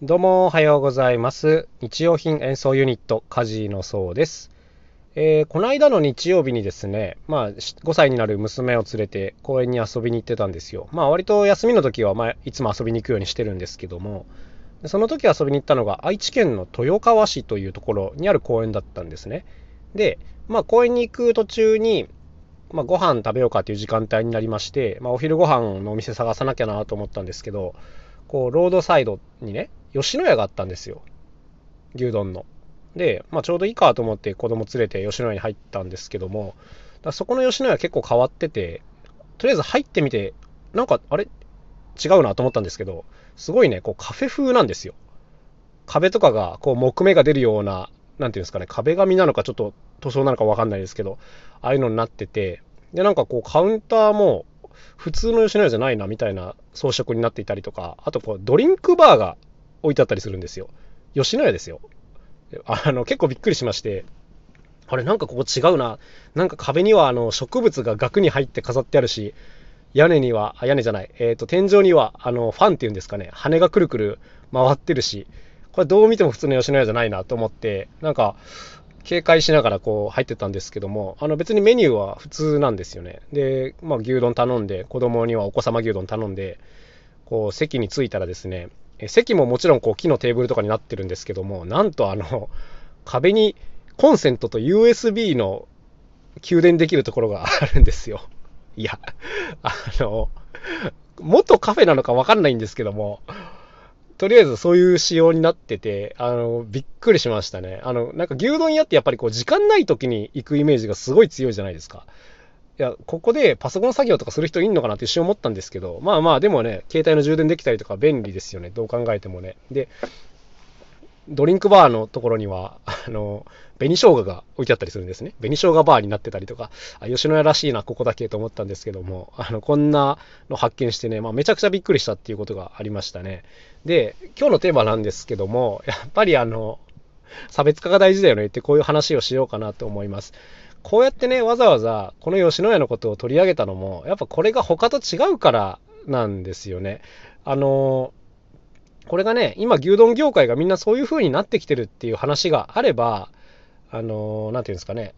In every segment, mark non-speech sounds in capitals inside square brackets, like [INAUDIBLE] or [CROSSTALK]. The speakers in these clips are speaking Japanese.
どうもおはようございます。日用品演奏ユニット、カジのそうです。えーこの間の日曜日にですね、まあ、5歳になる娘を連れて公園に遊びに行ってたんですよ。まあ、割と休みの時は、まあ、いつも遊びに行くようにしてるんですけども、その時遊びに行ったのが愛知県の豊川市というところにある公園だったんですね。で、まあ、公園に行く途中に、まあ、ご飯食べようかという時間帯になりまして、まあ、お昼ご飯のお店探さなきゃなと思ったんですけど、こう、ロードサイドにね、吉野家があったんですよ。牛丼の。で、まあ、ちょうどいいかと思って子供連れて吉野家に入ったんですけども、だそこの吉野家結構変わってて、とりあえず入ってみて、なんか、あれ？違うなと思ったんですけど、すごいね、こうカフェ風なんですよ。壁とかが、こう木目が出るような、なんていうんですかね、壁紙なのかちょっと塗装なのかわかんないですけど、ああいうのになってて、で、なんかこうカウンターも、普通の吉野家じゃないなみたいな装飾になっていたりとか、あとこうドリンクバーが置いてあったりするんですよ。吉野家ですよ。あ [LAUGHS] の、結構びっくりしまして、あれなんかここ違うな。なんか壁にはあの植物が額に入って飾ってあるし、屋根には、屋根じゃない、えっ、と、天井にはあのファンっていうんですかね、羽がくるくる回ってるし、これどう見ても普通の吉野家じゃないなと思って、なんか、警戒しながらこう入ってたんですけども、あの別にメニューは普通なんですよね。で、まあ牛丼頼んで、子供にはお子様牛丼頼んで、こう席に着いたらですね、席ももちろんこう木のテーブルとかになってるんですけども、なんとあの、[LAUGHS] 壁にコンセントと USB の給電できるところがあるんですよ。いや、あの、元カフェなのかわかんないんですけども、とりあえずそういう仕様になってて、あの、びっくりしましたね。あの、なんか牛丼屋ってやっぱりこう時間ない時に行くイメージがすごい強いじゃないですか。いや、ここでパソコン作業とかする人いんのかなって一瞬思ったんですけど、まあまあ、でもね、携帯の充電できたりとか便利ですよね。どう考えてもね。で、ドリンクバーのところには、[LAUGHS] あの、紅生姜が置いてあったりするんですね。紅生姜バーになってたりとか、あ吉野家らしいな、ここだけと思ったんですけども、[LAUGHS] あの、こんなの発見してね、まあ、めちゃくちゃびっくりしたっていうことがありましたね。で、今日のテーマなんですけども、やっぱりあの、差別化が大事だよねってこういう話をしようかなと思います。こうやってね、わざわざこの吉野家のことを取り上げたのも、やっぱこれが他と違うからなんですよね。あの、これがね、今牛丼業界がみんなそういう風になってきてるっていう話があれば、あの、なんていうんですかね、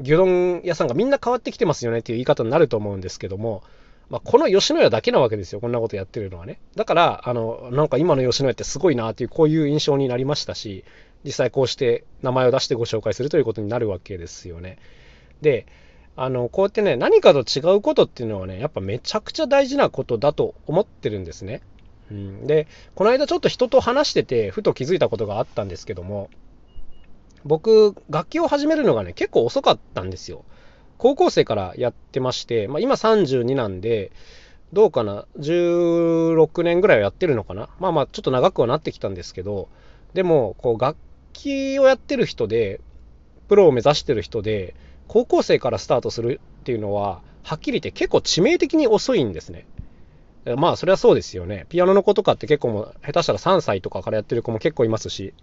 牛丼屋さんがみんな変わってきてますよねっていう言い方になると思うんですけども、まあ、この吉野家だけなわけですよ、こんなことやってるのはね。だから、あの、なんか今の吉野家ってすごいなっていう、こういう印象になりましたし、実際こうして名前を出してご紹介するということになるわけですよね。で、あの、こうやってね、何かと違うことっていうのはね、やっぱめちゃくちゃ大事なことだと思ってるんですね。うん、で、この間ちょっと人と話してて、ふと気づいたことがあったんですけども、僕、楽器を始めるのがね、結構遅かったんですよ。高校生からやってまして、まあ、今32なんで、どうかな、16年ぐらいはやってるのかな。まあまあ、ちょっと長くはなってきたんですけど、でも、こう、楽器をやってる人で、プロを目指してる人で、高校生からスタートするっていうのは、はっきり言って結構致命的に遅いんですね。まあ、それはそうですよね。ピアノの子とかって結構もう、下手したら3歳とかからやってる子も結構いますし、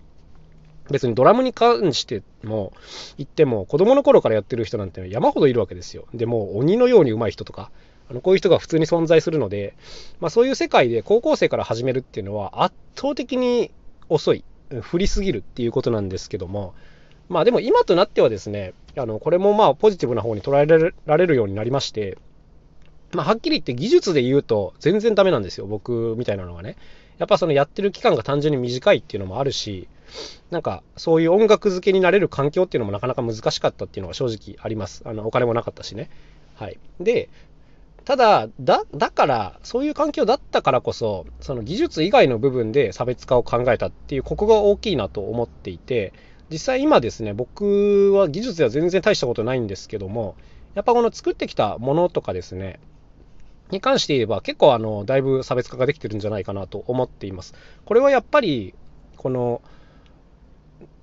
別にドラムに関しても言っても子供の頃からやってる人なんて山ほどいるわけですよ。でもう鬼のように上手い人とかあのこういう人が普通に存在するので、まあ、そういう世界で高校生から始めるっていうのは圧倒的に遅い振りすぎるっていうことなんですけどもまあでも今となってはですねあのこれもまあポジティブな方に捉えられるようになりましてまあ、はっきり言って技術で言うと全然ダメなんですよ僕みたいなのがねやっぱそのやってる期間が単純に短いっていうのもあるしなんかそういう音楽漬けになれる環境っていうのもなかなか難しかったっていうのが正直あります。あのお金もなかったしね。はい。で、ただ、だ、だから、そういう環境だったからこそ、その技術以外の部分で差別化を考えたっていう、ここが大きいなと思っていて、実際今ですね、僕は技術では全然大したことないんですけども、やっぱこの作ってきたものとかですね、に関して言えば結構あの、だいぶ差別化ができてるんじゃないかなと思っています。これはやっぱり、この、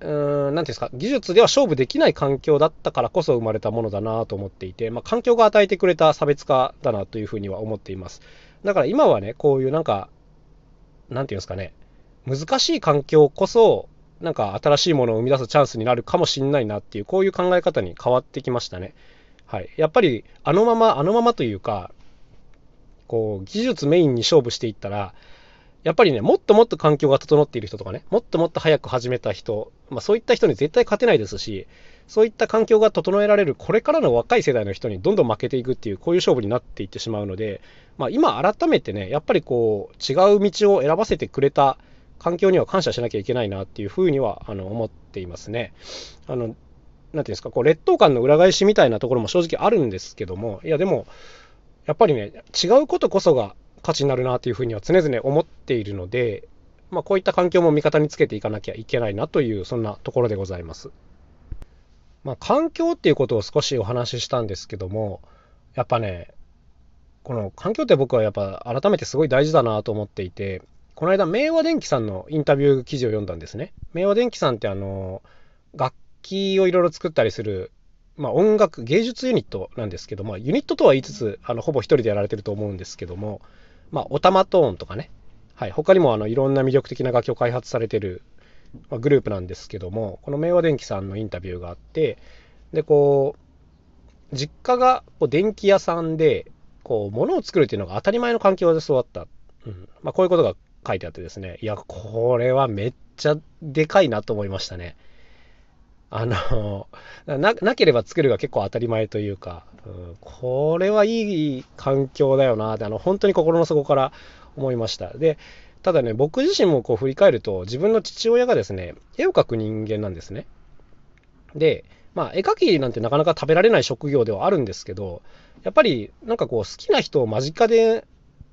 うん、なんていうんですか、技術では勝負できない環境だったからこそ生まれたものだなと思っていて、まあ、環境が与えてくれた差別化だなというふうには思っています。だから今はね、こういうなんか、なんていうんですかね、難しい環境こそ、なんか新しいものを生み出すチャンスになるかもしれないなっていう、こういう考え方に変わってきましたね。はい。やっぱり、あのまま、あのままというか、こう、技術メインに勝負していったら、やっぱりね、もっともっと環境が整っている人とかね、もっともっと早く始めた人、まあ、そういった人に絶対勝てないですし、そういった環境が整えられる、これからの若い世代の人にどんどん負けていくっていう、こういう勝負になっていってしまうので、まあ、今改めてね、やっぱりこう、違う道を選ばせてくれた環境には感謝しなきゃいけないなっていうふうにはあの思っていますね。あの、なんていうんですか、こう劣等感の裏返しみたいなところも正直あるんですけども、いやでも、やっぱりね、違うことこそが価値になるなというふうには常々思っているので、まあ、こういった環境も味方につけていかなきゃいけないなという、そんなところでございます。まあ、環境っていうことを少しお話ししたんですけども、やっぱね、この環境って僕はやっぱ改めてすごい大事だなと思っていて、この間、明和電機さんのインタビュー記事を読んだんですね。明和電機さんってあの、楽器をいろいろ作ったりする、まあ、音楽、芸術ユニットなんですけど、ま、ユニットとは言いつつ、あのほぼ一人でやられてると思うんですけども、まあ、オタマトーンとかね、はい、他にもあのいろんな魅力的な楽器を開発されてる、まあ、グループなんですけども、この明和電機さんのインタビューがあって、で、こう、実家がこう電気屋さんで、こう、物を作るっていうのが当たり前の環境で育った。うんまあ、こういうことが書いてあってですね、いや、これはめっちゃでかいなと思いましたね。あの、ななければ作るが結構当たり前というか、うん、これはいい環境だよなって、あの、本当に心の底から思いました。で、ただね、僕自身もこう振り返ると、自分の父親がですね、絵を描く人間なんですね。で、まあ、絵描きなんてなかなか食べられない職業ではあるんですけど、やっぱりなんかこう好きな人を間近で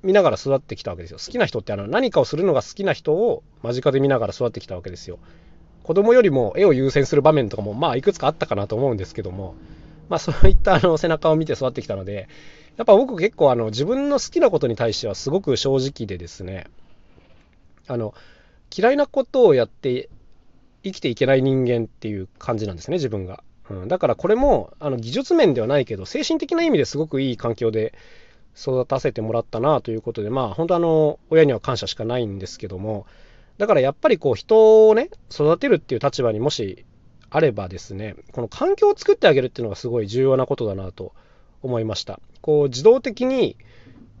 見ながら育ってきたわけですよ。好きな人ってあの何かをするのが好きな人を間近で見ながら育ってきたわけですよ。子供よりも絵を優先する場面とかもまあいくつかあったかなと思うんですけども、まあそういったあの背中を見て育ってきたので、やっぱ僕結構あの自分の好きなことに対してはすごく正直でですね、あの嫌いなことをやって生きていけない人間っていう感じなんですね、自分が。うん、だからこれもあの技術面ではないけど、精神的な意味ですごくいい環境で育たせてもらったなということで、まあ本当あの、親には感謝しかないんですけども、だからやっぱりこう人をね、育てるっていう立場にもしあればですね、この環境を作ってあげるっていうのがすごい重要なことだなと思いました。こう自動的に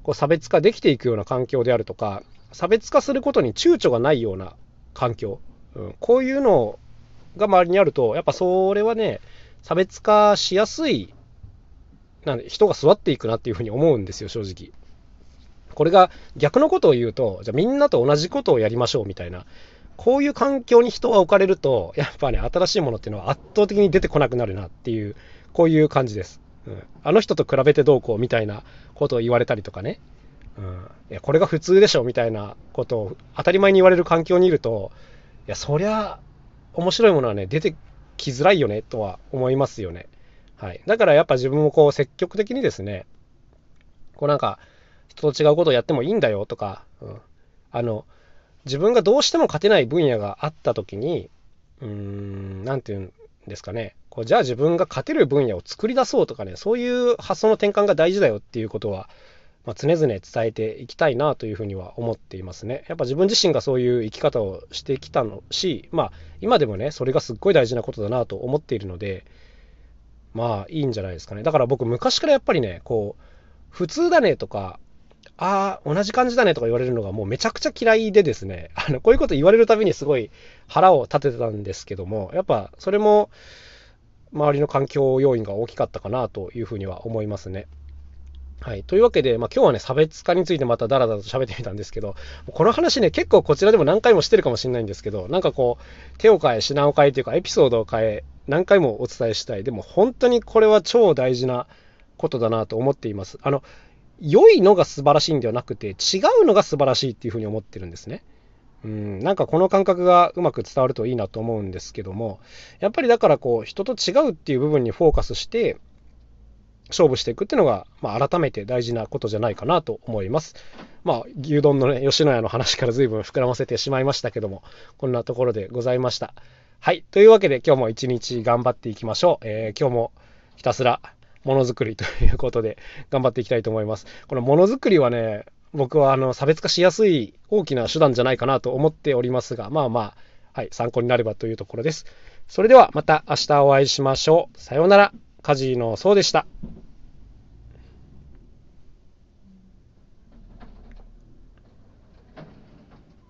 こう差別化できていくような環境であるとか、差別化することに躊躇がないような環境、うん、こういうのが周りにあると、やっぱそれはね、差別化しやすいなんで人が座っていくなっていうふうに思うんですよ、正直。これが逆のことを言うと、じゃあみんなと同じことをやりましょうみたいな、こういう環境に人が置かれると、やっぱね、新しいものっていうのは圧倒的に出てこなくなるなっていう、こういう感じです。うん、あの人と比べてどうこうみたいなことを言われたりとかね、うん、いやこれが普通でしょみたいなことを当たり前に言われる環境にいると、いや、そりゃ面白いものはね、出てきづらいよねとは思いますよね。はい。だからやっぱ自分もこう積極的にですね、こうなんか人と違うことをやってもいいんだよとか、うん、あの、自分がどうしても勝てない分野があった時に、うーん、なんていうんですかね、こうじゃあ自分が勝てる分野を作り出そうとかね、そういう発想の転換が大事だよっていうことは、まあ、常々伝えていきたいなというふうには思っていますね。やっぱ自分自身がそういう生き方をしてきたのし、まあ今でもね、それがすっごい大事なことだなと思っているので、まあいいんじゃないですかね。だから僕昔からやっぱりね、こう、普通だねとか、ああ、同じ感じだねとか言われるのがもうめちゃくちゃ嫌いでですね、[LAUGHS] あの、こういうこと言われるたびにすごい腹を立ててたんですけども、やっぱそれも周りの環境要因が大きかったかなというふうには思いますね。はい。というわけで、まあ、今日はね、差別化についてまたダラダラと喋ってみたんですけど、この話ね、結構こちらでも何回もしてるかもしれないんですけど、なんかこう、手を変え、品を変えというか、エピソードを変え、何回もお伝えしたい。でも本当にこれは超大事なことだなと思っています。あの、良いのが素晴らしいんではなくて、違うのが素晴らしいっていうふうに思ってるんですね。うん、なんかこの感覚がうまく伝わるといいなと思うんですけども、やっぱりだからこう、人と違うっていう部分にフォーカスして、勝負していくっていうのが、まあ、改めて大事なことじゃないかなと思います。まあ、牛丼のね、吉野家の話から随分膨らませてしまいましたけども、こんなところでございました。はい。というわけで今日も一日頑張っていきましょう。えー、今日もひたすらものづくりということで頑張っていきたいと思います。このものづくりはね、僕はあの差別化しやすい大きな手段じゃないかなと思っておりますが、まあまあ、はい、参考になればというところです。それではまた明日お会いしましょう。さようなら。カジノそうでした。